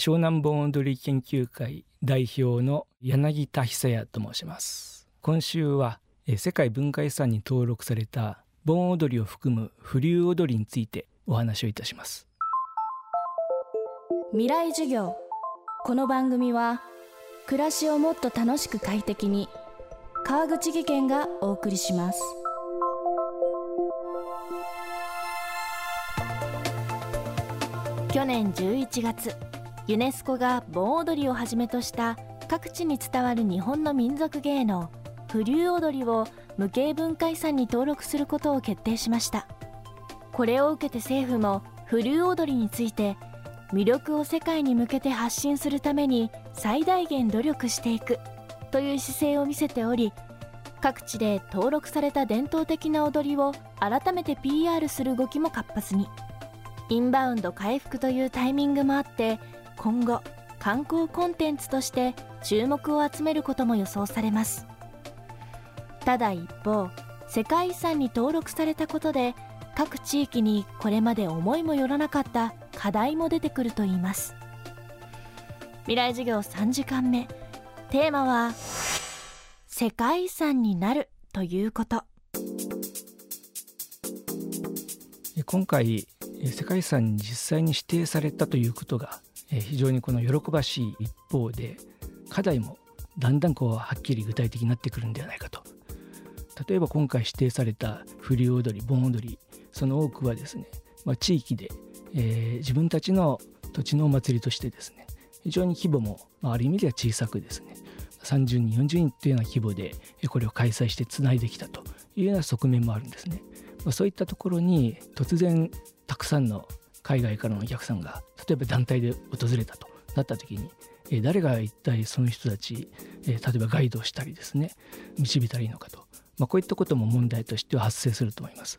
湘南盆踊り研究会代表の柳田久也と申します。今週は世界文化遺産に登録された盆踊りを含む風流踊りについてお話をいたします。未来授業。この番組は暮らしをもっと楽しく快適に川口義賢がお送りします。去年11月ユネスコが盆踊りをはじめとした各地に伝わる日本の民族芸能風流踊りを無形文化遺産に登録することを決定しました。これを受けて政府も風流踊りについて魅力を世界に向けて発信するために最大限努力していくという姿勢を見せており各地で登録された伝統的な踊りを改めて PR する動きも活発に。インバウンド回復というタイミングもあって今後観光コンテンツとして注目を集めることも予想されます。ただ一方世界遺産に登録されたことで各地域にこれまで思いもよらなかった課題も出てくるといいます。未来授業3時間目。テーマは世界遺産になるということ。今回世界遺産に実際に指定されたということが非常にこの喜ばしい一方で課題もだんだんこうはっきり具体的になってくるんではないかと例えば今回指定された風流踊り盆踊りその多くはですね、まあ、地域で、えー、自分たちの土地のお祭りとしてですね非常に規模も、まあ、ある意味では小さくですね30人40人というような規模でこれを開催してつないできたというような側面もあるんですね。まあ、そういったところに突然たくさんの海外からのお客さんが例えば団体で訪れたとなった時にえ誰が一体その人たち、え例えばガイドをしたりですね導いたらいいのかと、まあ、こういったことも問題としては発生すると思います。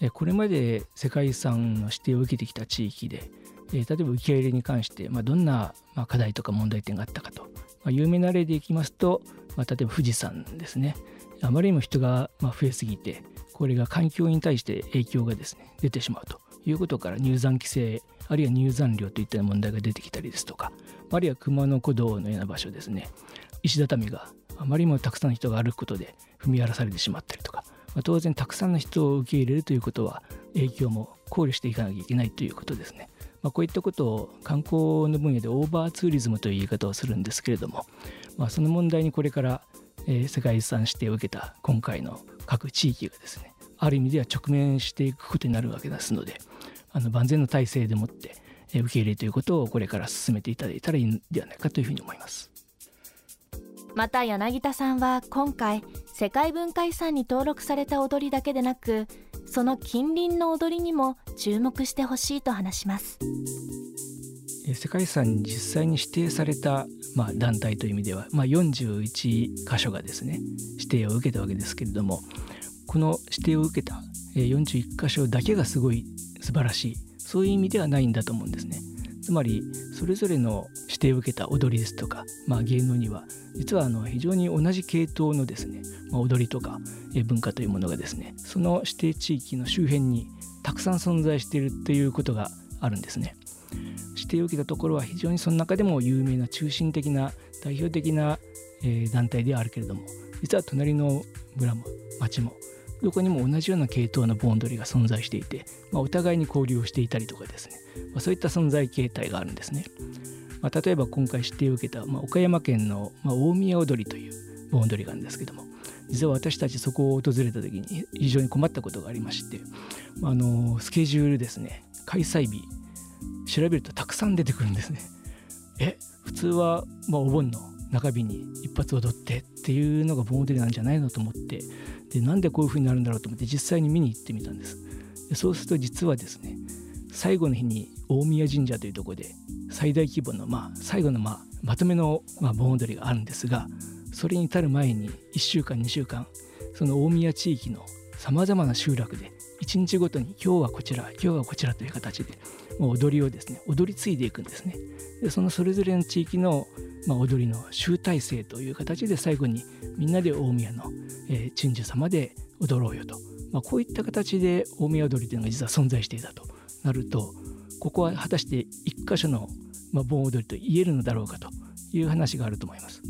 えこれまで世界遺産の指定を受けてきた地域で、え例えば受け入れに関して、まあ、どんな、ま課題とか問題点があったかと、まあ、有名な例でいきますと、まあ、例えば富士山ですねあまりにも人が増えすぎてこれが環境に対して影響がですね出てしまうということから入山規制あるいは入山料といった問題が出てきたりですとかあるいは熊野古道のような場所ですね石畳があまりにもたくさんの人が歩くことで踏み荒らされてしまったりとか、まあ、当然たくさんの人を受け入れるということは影響も考慮していかなきゃいけないということですね。まあ、こういったことを観光の分野でオーバーツーリズムという言い方をするんですけれども、まあ、その問題にこれから、えー、世界遺産指定を受けた今回の各地域がですねある意味では直面していくことになるわけですのであの万全の体制でもって受け入れということをこれから進めていただいたらいいんではないかというふうに思います。また柳田さんは今回世界文化遺産に登録された踊りだけでなくその近隣の踊りにも注目してほしいと話します。世界遺産に実際に指定された、まあ、団体という意味では、まあ、41箇所がですね指定を受けたわけですけれどもこの指定を受けた41箇所だけがすごい素晴らしいそういう意味ではないんだと思うんですね。つまりそれぞれの指定を受けた踊りですとか、まあ、芸能には実はあの非常に同じ系統のですね、まあ、踊りとか文化というものがですねその指定地域の周辺にたくさん存在しているっていうことがあるんですね。指定を受けたところは非常にその中でも有名な中心的な代表的な、団体ではあるけれども実は隣の村も町もどこにも同じような系統の盆踊りが存在していて、まあ、お互いに交流をしていたりとかですね、まあ、そういった存在形態があるんですね。まあ、例えば今回指定を受けた、ま、岡山県の、ま、大宮踊りという盆踊りがあるんですけども実は私たちそこを訪れた時に非常に困ったことがありましてまあのスケジュールですね開催日調べるとたくさん出てくるんですね。え？普通は、ま、お盆の中日に一発踊ってっていうのが盆踊りなんじゃないのと思ってでなんでこういう風になるんだろうと思って実際に見に行ってみたんです。でそうすると実はですね最後の日に大宮神社というところで最大規模の、まあ、最後の、まあ、まとめの、まあ、盆踊りがあるんですがそれに至る前に1週間2週間その大宮地域のさまざまな集落で1日ごとに今日はこちら今日はこちらという形でもう踊りをですね踊り継いでいくんですね。でそのそれぞれの地域のまあ、踊りの集大成という形で最後にみんなで大宮の、えー、鎮守様で踊ろうよと、まあ、こういった形で大宮踊りというのが実は存在していたとなるとここは果たして一箇所のまあ、盆踊りと言えるのだろうかという話があると思います。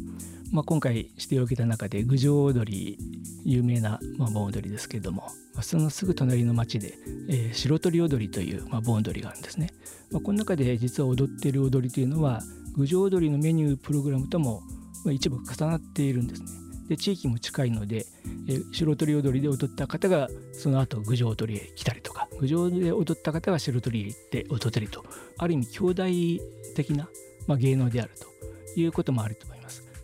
まあ、今回指定を受けた中で郡上踊り有名な、ま、盆踊りですけれども、まあ、そのすぐ隣の町で、えー、白鳥踊りという、ま、盆踊りがあるんですね。まあ、この中で実は踊っている踊りというのは郡上踊りのメニュープログラムとも、一部重なっているんですね。で地域も近いので、えー、白鳥踊りで踊った方がその後郡上踊りへ来たりとか郡上で踊った方が白鳥へ行って踊ったりとある意味兄弟的な、まあ、芸能であるということもあると。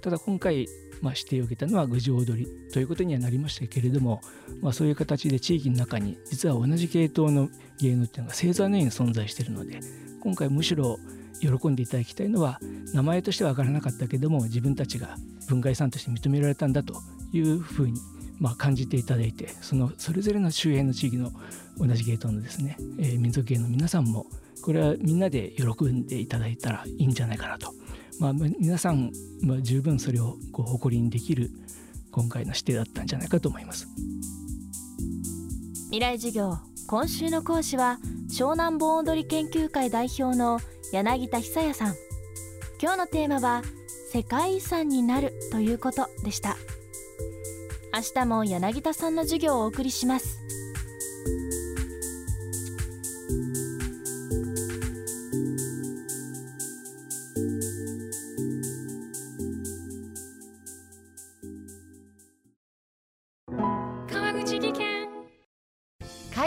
ただ今回、まあ、指定を受けたのは郡上踊りということにはなりましたけれども、まあ、そういう形で地域の中に実は同じ系統の芸能っていうのが星座のように存在しているので今回むしろ喜んでいただきたいのは名前としては分からなかったけども自分たちが文化遺産として認められたんだというふうにまあ感じていただいてそのそれぞれの周辺の地域の同じ芸当のですね、えー、民族芸の皆さんもこれはみんなで喜んでいただいたらいいんじゃないかなと、まあ、皆さん、まあ、十分それをこう誇りにできる今回の指定だったんじゃないかと思います。未来授業今週の講師は湘南盆踊り研究会代表の柳田久也さん。今日のテーマは世界遺産になるということでした。明日も柳田さんの授業をお送りします。